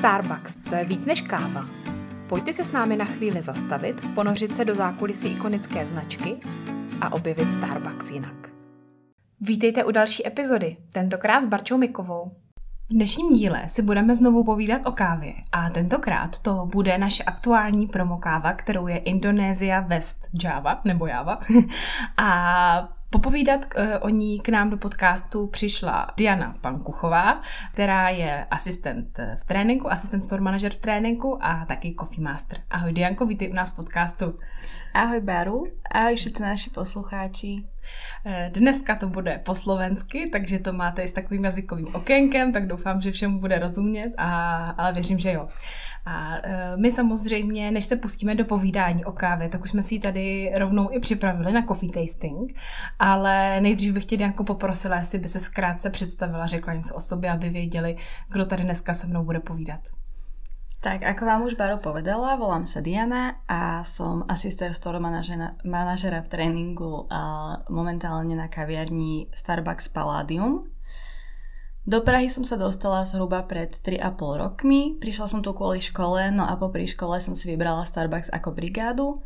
Starbucks, to je víc než káva. Pojďte se s námi na chvíli zastavit, ponořit se do zákulisí ikonické značky a objevit Starbucks jinak. Vítejte u další epizody, tentokrát s Barčou Mikovou. V dnešním díle si budeme znovu povídat o kávě a tentokrát to bude naše aktuální promokáva, kterou je Indonésia West Java, nebo Java. a Popovídat eh, o ní k nám do podcastu přišla Diana Pankuchová, která je asistent v tréninku, asistent store manager v tréninku a taky coffee master. Ahoj Dianko, vítej u nás v podcastu. Ahoj Baru, ahoj všetci naši poslucháči. Eh, dneska to bude po slovensky, takže to máte i s takovým jazykovým okénkem, tak doufám, že všemu bude rozumět, a, ale věřím, že jo. A eh, my samozřejmě, než se pustíme do povídání o kávě, tak už jsme si ji tady rovnou i připravili na coffee tasting, ale nejdřív bych tě Janko poprosila, jestli by se zkrátce představila, řekla něco o sobě, aby věděli, kdo tady dneska se mnou bude povídat. Tak, ako vám už Baro povedala, volám sa Diana a som asistent store manažera, v tréningu a momentálne na kaviarni Starbucks Palladium. Do Prahy som sa dostala zhruba pred 3,5 rokmi. Prišla som tu kvôli škole, no a po škole som si vybrala Starbucks ako brigádu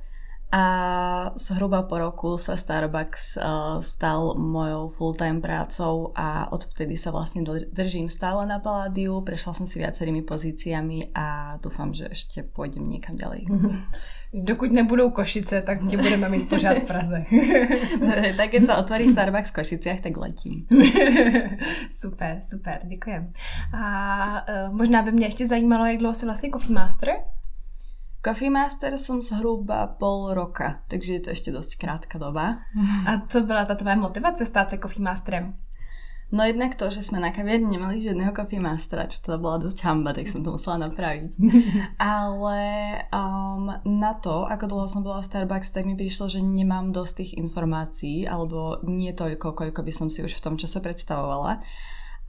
a zhruba po roku sa Starbucks uh, stal mojou full-time prácou a odvtedy sa vlastne držím stále na Paládiu, prešla som si viacerými pozíciami a dúfam, že ešte pôjdem niekam ďalej. Dokud nebudou Košice, tak tě budeme mít pořád v Praze. Tak keď sa otvorí Starbucks v Košiciach, tak letím. super, super, děkujem. A uh, možná by mě ještě zajímalo, jak dlouho jsi vlastně Coffee Master? Coffee Master som zhruba pol roka, takže je to ešte dosť krátka doba. A co byla ta tvoje motivace stát se Coffee Masterem? No jednak to, že sme na kaviarni nemali žiadneho coffee mastera, čo teda bola dosť hamba, tak som to musela napraviť. Ale um, na to, ako dlho som bola v Starbucks, tak mi prišlo, že nemám dosť tých informácií, alebo nie toľko, koľko by som si už v tom čase predstavovala.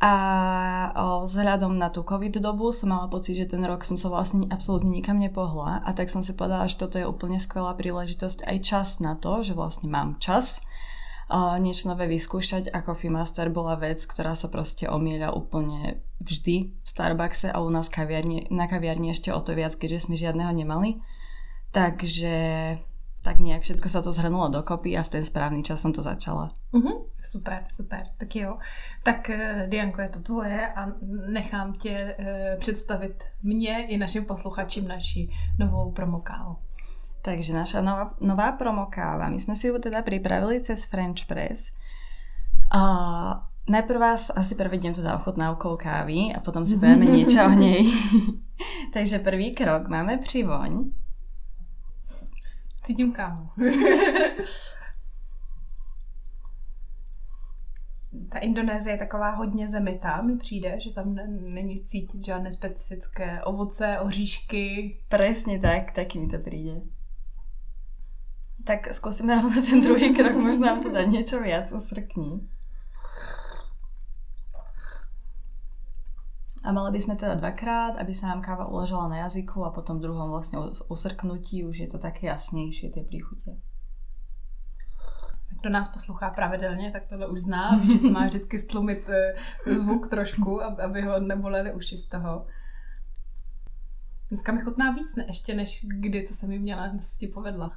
A vzhľadom na tú covid dobu som mala pocit, že ten rok som sa vlastne absolútne nikam nepohla a tak som si povedala, že toto je úplne skvelá príležitosť aj čas na to, že vlastne mám čas o, niečo nové vyskúšať a Coffee Master bola vec, ktorá sa proste omieľa úplne vždy v Starbuckse a u nás kaviarni, na kaviarni ešte o to viac, keďže sme žiadneho nemali. Takže tak nejak všetko sa to zhrnulo dokopy a v ten správny čas som to začala. Uh-huh. Super, super, tak jo. Tak eh, Dianko, je to tvoje a nechám tě uh, představit mě i našim posluchačím naši novou promokávu. Takže naša nová, nová promokáva, my sme si ju teda pripravili cez French Press. Uh, najprv vás asi prevediem teda ochutnávkou kávy a potom si povieme niečo o nej. Takže prvý krok máme privoň. Cítím kávu. Ta Indonésie je taková hodně zemitá, mi přijde, že tam není cítit žádné specifické ovoce, oříšky. Presne tak, taky mi to príde. Tak skúsime rovno ten druhý krok, možno nám to dá niečo viac usrkní. A mali by sme teda dvakrát, aby sa nám káva uležala na jazyku a potom v druhom vlastne usrknutí už je to také jasnejšie, tie príchute. Kdo nás poslouchá pravidelně, tak tohle už zná. Ví, že se má vždycky stlumit eh, zvuk trošku, aby ho neboleli uši z toho. Dneska mi chutná víc ne, ještě než kdy, co jsem mi měla, se ti povedla.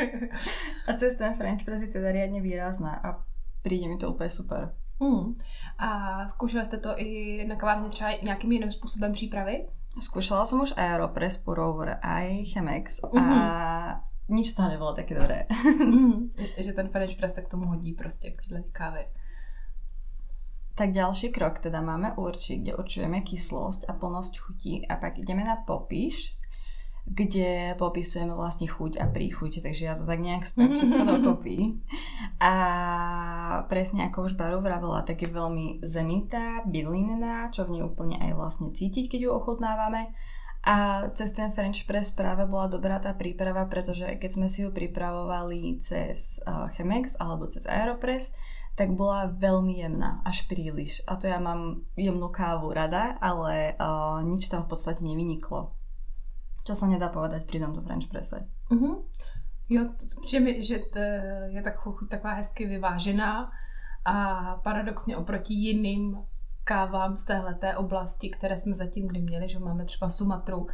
a cez ten French press je teda riadne výrazná a príde mi to úplně super. Hmm. A zkoušela jste to i na kavárně třeba nějakým jiným způsobem přípravy? Skúšala som už Aeropress, Purover aj Chemex a mm-hmm. nič z toho nebolo také dobré. mm, že ten French press se k tomu hodí prostě k kávy. Tak ďalší krok teda máme určiť, kde určujeme kyslosť a plnosť chutí a pak ideme na popíš kde popisujeme vlastne chuť a príchuť, takže ja to tak nejak spojím všetko dokopy. A presne ako už Baru vravela, tak je veľmi zemitá, bydlinená, čo v nej úplne aj vlastne cítiť, keď ju ochutnávame. A cez ten French press práve bola dobrá tá príprava, pretože keď sme si ju pripravovali cez uh, Chemex alebo cez Aeropress, tak bola veľmi jemná, až príliš. A to ja mám jemnú kávu rada, ale uh, nič tam v podstate nevyniklo čo sa nedá povedať pri tomto French presse. Uh-huh. Jo, přijde mi, že je tak, taková hezky vyvážená a paradoxně oproti jiným kávám z téhleté oblasti, které jsme zatím kdy měli, že máme třeba Sumatru,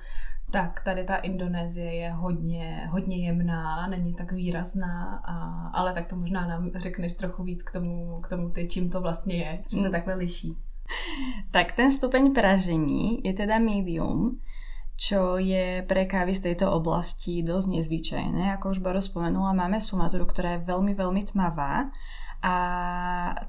tak tady ta Indonésie je hodně, hodně jemná, není tak výrazná, a, ale tak to možná nám řekneš trochu víc k tomu, k tomu ty, čím to vlastně je, že se mm. takhle liší. Tak ten stupeň pražení je teda medium, čo je pre kávy z tejto oblasti dosť nezvyčajné. Ako už Baro spomenula, máme Sumatru, ktorá je veľmi, veľmi tmavá a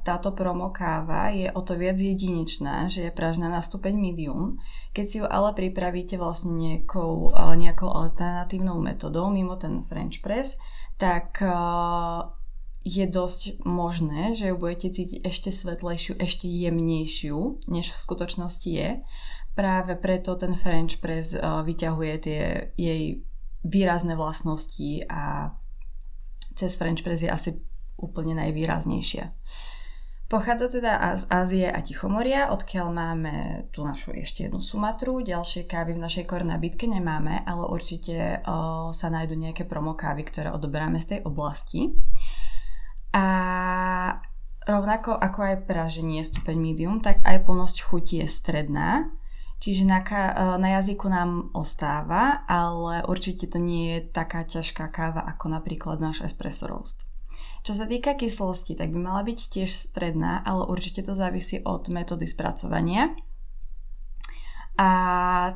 táto promo káva je o to viac jedinečná, že je pražná na stupeň medium. Keď si ju ale pripravíte vlastne nejakou, nejakou alternatívnou metodou mimo ten French press, tak je dosť možné, že ju budete cítiť ešte svetlejšiu, ešte jemnejšiu, než v skutočnosti je práve preto ten French press uh, vyťahuje tie jej výrazné vlastnosti a cez French press je asi úplne najvýraznejšia. Pochádza teda z Ázie a Tichomoria, odkiaľ máme tú našu ešte jednu Sumatru. Ďalšie kávy v našej kornabitke nemáme, ale určite o, sa nájdu nejaké promo kávy, ktoré odoberáme z tej oblasti. A rovnako ako aj praženie stupeň medium, tak aj plnosť chuti je stredná. Čiže na, e, na jazyku nám ostáva, ale určite to nie je taká ťažká káva ako napríklad náš espresso roast. Čo sa týka kyslosti, tak by mala byť tiež stredná, ale určite to závisí od metódy spracovania. A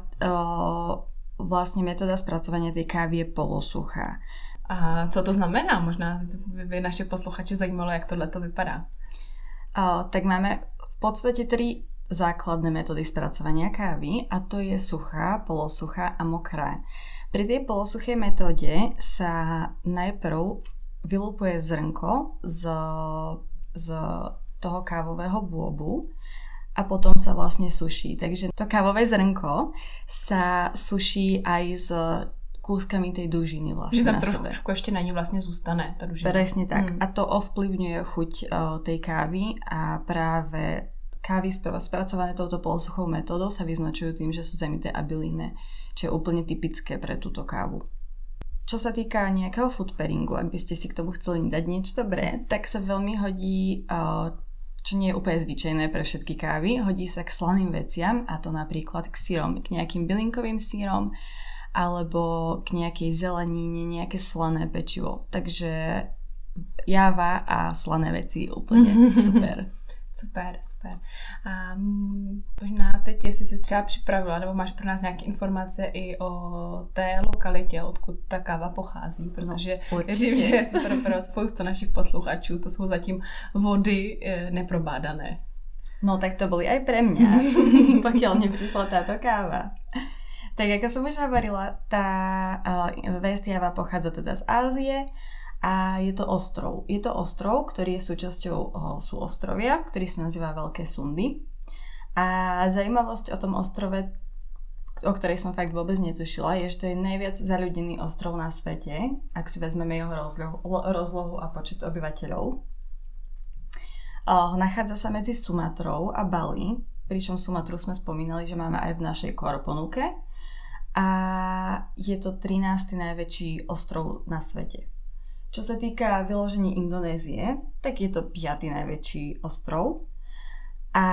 o, vlastne metóda spracovania tej kávy je polosuchá. A co to znamená? Možná by naše posluchači zajímalo, jak tohle to vypadá. O, tak máme v podstate tri základné metódy spracovania kávy a to je suchá, polosuchá a mokrá. Pri tej polosuchej metóde sa najprv vylupuje zrnko z, z toho kávového bôbu a potom sa vlastne suší. Takže to kávové zrnko sa suší aj z kúskami tej dužiny vlastne Že tam trošku ešte na ní vlastne zústane tá dužina. Presne tak. Mm. A to ovplyvňuje chuť uh, tej kávy a práve Kávy spracované touto polosuchou metódou sa vyznačujú tým, že sú zemité a bylíne, čo je úplne typické pre túto kávu. Čo sa týka nejakého food pairingu, ak by ste si k tomu chceli dať niečo dobré, tak sa veľmi hodí, čo nie je úplne zvyčajné pre všetky kávy, hodí sa k slaným veciam, a to napríklad k sírom, k nejakým bylinkovým sírom, alebo k nejakej zelenine, nejaké slané pečivo. Takže java a slané veci úplne super. Super, super. A možná teď, jestli jsi třeba připravila, nebo máš pro nás nějaké informace i o té lokalitě, odkud ta káva pochází, protože no, věřím, že super pro spoustu našich posluchačů, to jsou zatím vody e, neprobádané. No tak to boli aj pre mňa, pokiaľ neprišla táto káva. Tak ako som už hovorila, tá uh, Vestiava pochádza teda z Ázie a je to ostrov. Je to ostrov, ktorý je súčasťou sú ostrovia, ktorý sa nazýva Veľké Sundy. A zaujímavosť o tom ostrove, o ktorej som fakt vôbec netušila, je, že to je najviac zaľudený ostrov na svete, ak si vezmeme jeho rozlohu, rozlohu a počet obyvateľov. Nachádza sa medzi Sumatrou a Bali, pričom Sumatru sme spomínali, že máme aj v našej koroponuke. A je to 13. najväčší ostrov na svete. Čo sa týka vyložení Indonézie, tak je to piatý najväčší ostrov. A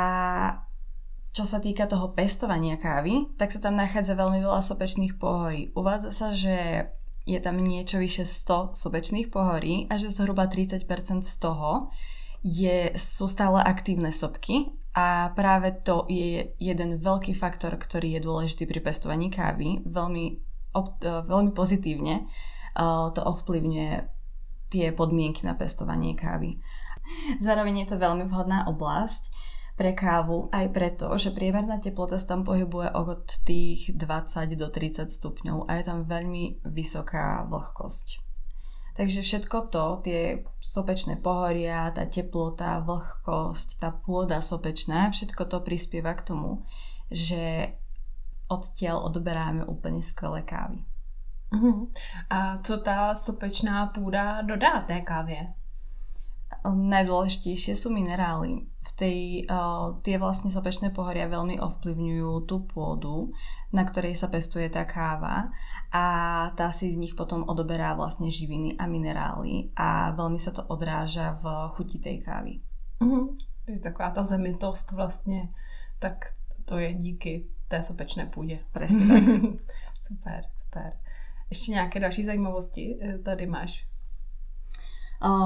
čo sa týka toho pestovania kávy, tak sa tam nachádza veľmi veľa sopečných pohorí. Uvádza sa, že je tam niečo vyše 100 sopečných pohorí a že zhruba 30% z toho je, sú stále aktívne sopky a práve to je jeden veľký faktor, ktorý je dôležitý pri pestovaní kávy. Veľmi, veľmi pozitívne uh, to ovplyvňuje tie podmienky na pestovanie kávy. Zároveň je to veľmi vhodná oblasť pre kávu aj preto, že priemerná teplota sa tam pohybuje od tých 20 do 30 stupňov a je tam veľmi vysoká vlhkosť. Takže všetko to, tie sopečné pohoria, tá teplota, vlhkosť, tá pôda sopečná, všetko to prispieva k tomu, že odtiaľ odberáme úplne skvelé kávy. Uh-huh. A co ta sopečná půda dodá té kávě? Najdôležitejšie sú minerály. V tej, uh, tie vlastne sopečné pohoria veľmi ovplyvňujú tú pôdu, na ktorej sa pestuje tá káva a tá si z nich potom odoberá vlastne živiny a minerály a veľmi sa to odráža v chuti tej kávy. Uh-huh. Taková ta zemitost vlastně, tak to je díky té sopečné půdě. Presne tak. super, super. Ještě nějaké další zajímavosti eh, tady máš?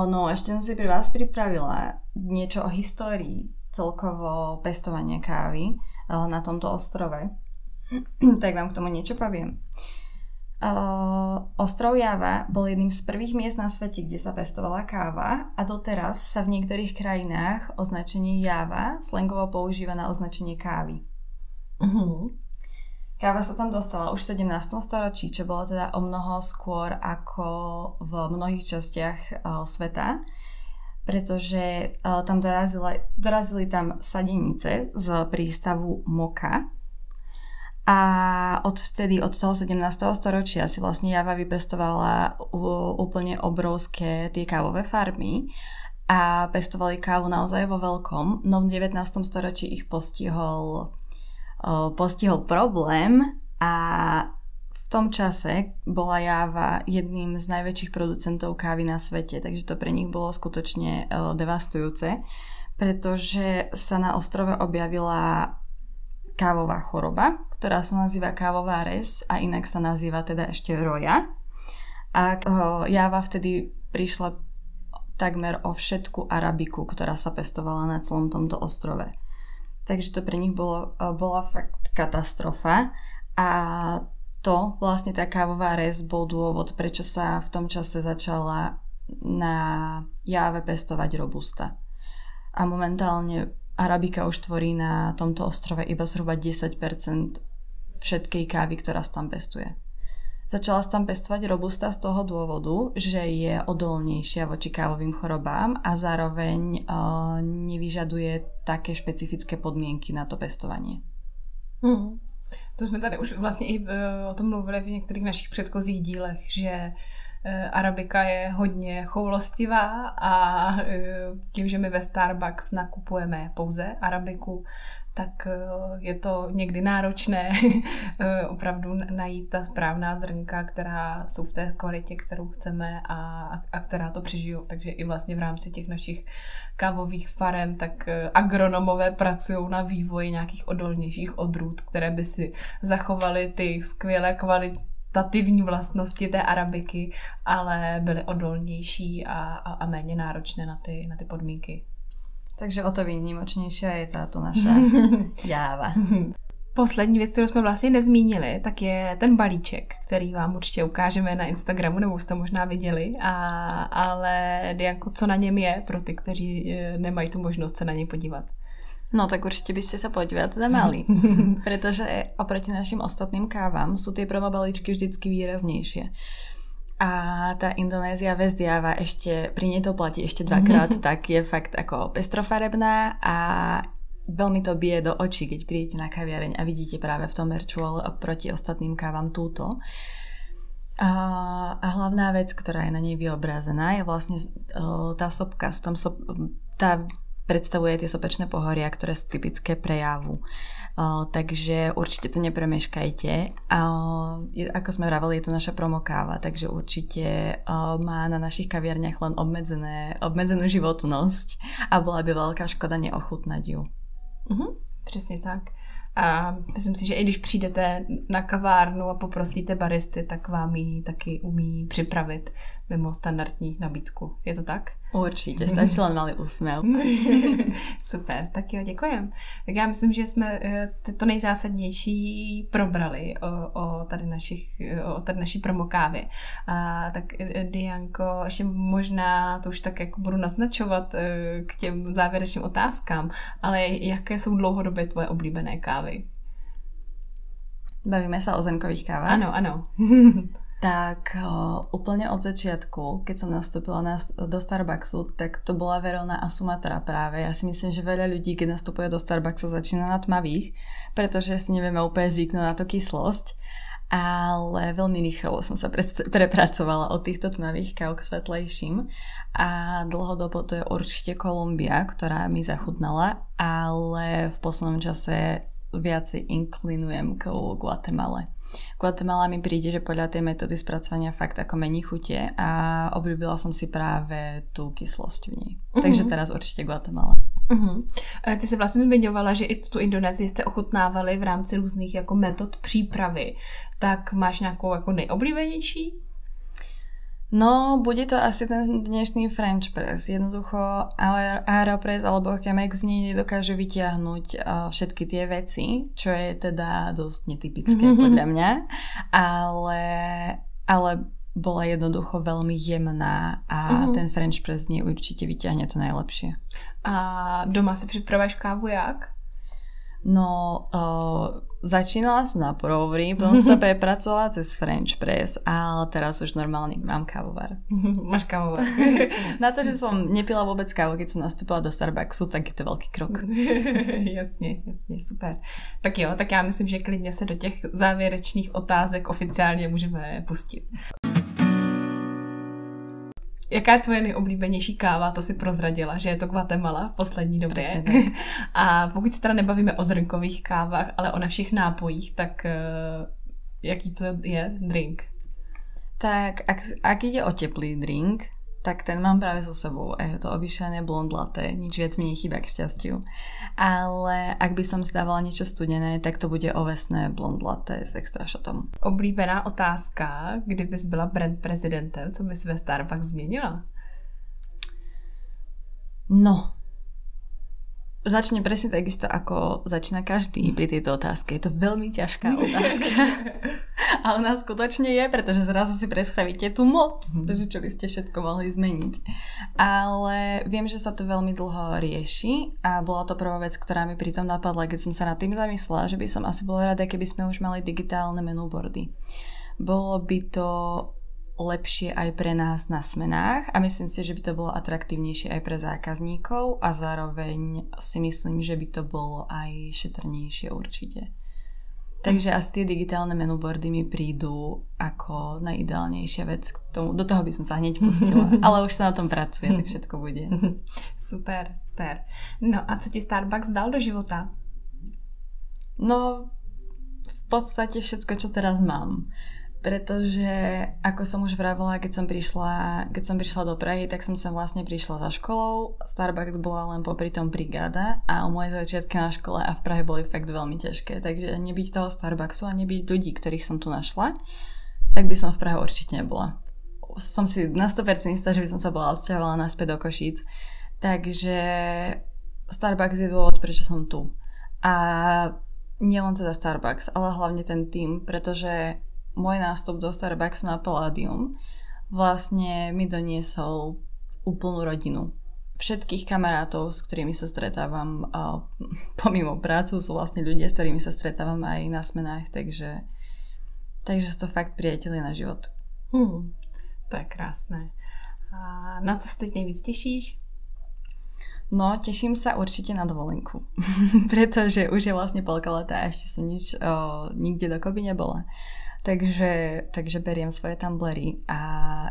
No, ešte som si pri vás pripravila niečo o histórii celkovo pestovania kávy o, na tomto ostrove. tak vám k tomu niečo poviem. Ostrov Java bol jedným z prvých miest na svete, kde sa pestovala káva a doteraz sa v niektorých krajinách označenie Java slangovo používa na označenie kávy. Uh-huh. Káva sa tam dostala už v 17. storočí, čo bolo teda o mnoho skôr ako v mnohých častiach uh, sveta, pretože uh, tam dorazili, dorazili tam sadenice z prístavu Moka, a odvtedy, od toho 17. storočia si vlastne Java vypestovala úplne obrovské tie kávové farmy a pestovali kávu naozaj vo veľkom, no v 19. storočí ich postihol, postihol problém a v tom čase bola Java jedným z najväčších producentov kávy na svete, takže to pre nich bolo skutočne devastujúce, pretože sa na ostrove objavila kávová choroba, ktorá sa nazýva kávová res a inak sa nazýva teda ešte roja. A Java vtedy prišla takmer o všetku arabiku, ktorá sa pestovala na celom tomto ostrove. Takže to pre nich bolo, bola fakt katastrofa a to vlastne tá kávová res bol dôvod, prečo sa v tom čase začala na Jave pestovať robusta. A momentálne Arabika už tvorí na tomto ostrove iba zhruba 10% všetkej kávy, ktorá sa tam pestuje. Začala sa tam pestovať robusta z toho dôvodu, že je odolnejšia voči kávovým chorobám a zároveň uh, nevyžaduje také špecifické podmienky na to pestovanie. Hmm. To jsme tady už vlastně i uh, o tom mluvili v některých našich předchozích dílech, že Eh, arabika je hodně choulostivá a eh, tím, že my ve Starbucks nakupujeme pouze arabiku, tak eh, je to někdy náročné opravdu najít ta správná zrnka, která jsou v té kvalitě, kterou chceme a, a která to přežijou. Takže i vlastně v rámci těch našich kávových farem, tak agronomové pracují na vývoji nějakých odolnějších odrůd, které by si zachovaly ty skvělé kvality kvalitativní vlastnosti té arabiky, ale byly odolnější a, a, a méně náročné na ty, na ty podmínky. Takže o to výnimočnější je táto naša jáva. Poslední věc, kterou jsme vlastně nezmínili, tak je ten balíček, který vám určitě ukážeme na Instagramu, nebo jste možná viděli, a, ale Dianko, co na něm je pro ty, kteří eh, nemají tu možnost se na něj podívat? No tak určite by ste sa podívať teda mali, pretože oproti našim ostatným kávam sú tie promobalíčky vždycky výraznejšie. A tá Indonézia Vezdiava ešte, pri nej to platí ešte dvakrát, tak je fakt ako pestrofarebná a veľmi to bije do očí, keď prídete na kaviareň a vidíte práve v tom merčuole oproti ostatným kávam túto. A, a hlavná vec, ktorá je na nej vyobrazená, je vlastne uh, tá sopka, tam sop, tá predstavuje tie sopečné pohoria, ktoré sú typické pre javu. Takže určite to nepremeškajte. Uh, ako sme vravali, je to naša promokáva, takže určite má na našich kaviarniach len obmedzené, obmedzenú životnosť a bola by veľká škoda neochutnať ju. Uh-huh, přesně tak. A myslím si, že i když přijdete na kavárnu a poprosíte baristy, tak vám ji taky umí připravit mimo standardní nabídku. Je to tak? Určitě, stačí len malý úsměv. Super, tak jo, děkujem. Tak já myslím, že jsme eh, to nejzásadnější probrali o, o, tady, našich, o tady naší promokávě. A, tak eh, Dianko, ještě možná to už tak jako budu naznačovat eh, k těm závěrečným otázkám, ale jaké jsou dlouhodobě tvoje oblíbené kávy? Bavíme sa o zemkových kávach? Áno, áno. tak úplne od začiatku, keď som nastúpila na, do Starbucksu, tak to bola Verona a Sumatra práve. Ja si myslím, že veľa ľudí, keď nastupuje do Starbucksu, začína na tmavých, pretože si nevieme úplne zvyknúť na to kyslosť. Ale veľmi rýchlo som sa pre, prepracovala od týchto tmavých káv k svetlejším a dlhodobo to je určite Kolumbia, ktorá mi zachutnala, ale v poslednom čase viacej inklinujem k Guatemala. Guatemala mi príde, že podľa tej metódy spracovania fakt ako mení chute a obľúbila som si práve tú kyslosť v nej. Uh-huh. Takže teraz určite Guatemala. Uh-huh. Ty jsi vlastně zmiňovala, že i tu Indonésii jste ochutnávali v rámci různých jako metod přípravy. Tak máš nějakou jako nejoblíbenější? No, bude to asi ten dnešný French press. Jednoducho Aeropress alebo Chemex z nej nedokážu vytiahnuť uh, všetky tie veci, čo je teda dosť netypické podľa mňa, ale, ale bola jednoducho veľmi jemná a uh-huh. ten French press z nej určite vyťahne to najlepšie. A doma si připravuješ kávu jak? No, uh, začínala som na provry, potom sa prepracovala cez French press, ale teraz už normálne mám kávovar. Máš kávovar. na to, že som nepila vôbec kávu, keď som nastúpila do Starbucksu, tak je to veľký krok. jasně, jasně, super. Tak jo, tak já myslím, že klidně se do těch závěrečných otázek oficiálně můžeme pustit. Jaká je tvoje nejoblíbenější káva? To si prozradila, že je to Guatemala v poslední době. A pokud se teda nebavíme o zrnkových kávách, ale o našich nápojích, tak uh, jaký to je drink? Tak ak, ak ide o teplý drink, tak ten mám práve so sebou a je to obyčajné blond latte, nič viac mi nechýba k šťastiu. Ale ak by som si dávala niečo studené, tak to bude ovesné blond latte s extra shotom. Oblíbená otázka, kdybys byla brand prezidentem, co bys ve Starbucks změnila? No, začne presne takisto, ako začína každý pri tejto otázke. Je to veľmi ťažká otázka. A ona skutočne je, pretože zrazu si predstavíte tú moc, mm. že čo by ste všetko mohli zmeniť. Ale viem, že sa to veľmi dlho rieši a bola to prvá vec, ktorá mi pritom napadla, keď som sa nad tým zamyslela, že by som asi bola rada, keby sme už mali digitálne boardy. Bolo by to lepšie aj pre nás na smenách a myslím si, že by to bolo atraktívnejšie aj pre zákazníkov a zároveň si myslím, že by to bolo aj šetrnejšie určite. Takže asi tie digitálne menuboardy mi prídu ako najideálnejšia vec. K tomu, do toho by som sa hneď pustila. Ale už sa na tom pracuje, tak všetko bude. Super, super. No a co ti Starbucks dal do života? No, v podstate všetko, čo teraz mám pretože ako som už vravela, keď som prišla, keď som prišla do Prahy, tak som sa vlastne prišla za školou. Starbucks bola len popri tom brigáda a o moje začiatky na škole a v Prahe boli fakt veľmi ťažké. Takže nebyť toho Starbucksu a nebyť ľudí, ktorých som tu našla, tak by som v Prahe určite nebola. Som si na 100% istá, že by som sa bola odsťahovala naspäť do Košíc. Takže Starbucks je dôvod, prečo som tu. A nielen teda Starbucks, ale hlavne ten tým, pretože môj nástup do Starbucksu na Palladium vlastne mi doniesol úplnú rodinu. Všetkých kamarátov, s ktorými sa stretávam a pomimo prácu sú vlastne ľudia, s ktorými sa stretávam aj na smenách, takže, takže sú to fakt priatelia na život. Hmm, to je krásne. A na co sa teď nejvíc tešíš? No, teším sa určite na dovolenku, pretože už je vlastne polka leta a ešte som nič, o, nikde dokopy nebola. Takže, takže beriem svoje tumblery a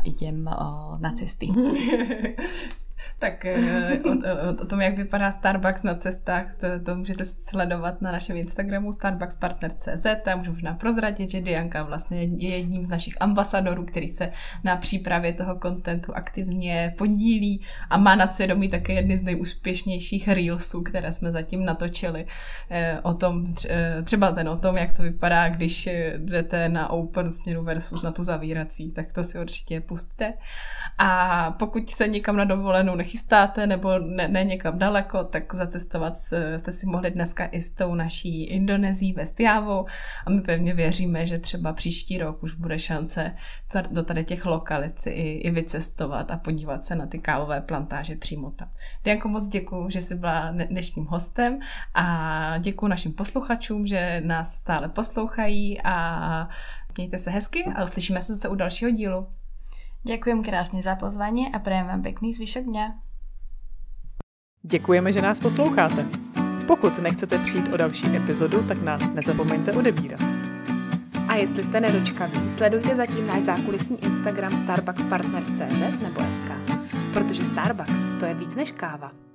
idem o, na cesty. tak eh, o, o, o tom, jak vypadá Starbucks na cestách, to, to můžete sledovat na našem Instagramu starbuckspartner.cz a můžu možná prozradit, že Dianka vlastně je jedním z našich ambasadorů, který se na přípravě toho kontentu aktivně podílí a má na svědomí také jedny z nejúspěšnějších reelsů, které jsme zatím natočili eh, o tom, eh, třeba ten o tom, jak to vypadá, když jdete na open směru versus na tu zavírací, tak to si určitě pustíte. A pokud se někam na dovolenou nech chystáte nebo ne, ne někam daleko, tak zacestovat jste si mohli dneska i s tou naší Indonezí ve Stiavou a my pevně věříme, že třeba příští rok už bude šance do tady těch lokalit i, i vycestovat a podívat se na ty kávové plantáže přímo tam. Dianko, moc děkuji, že jsi byla dnešním hostem a děkuji našim posluchačům, že nás stále poslouchají a mějte se hezky a uslyšíme se zase u dalšího dílu. Ďakujem krásne za pozvanie a prajem vám pekný zvyšok dňa. Děkujeme, že nás posloucháte. Pokud nechcete přijít o další epizodu, tak nás nezapomeňte odebírat. A jestli jste nedočkaví, sledujte zatím náš zákulisní Instagram starbuckspartner.cz nebo SK, protože Starbucks to je víc než káva.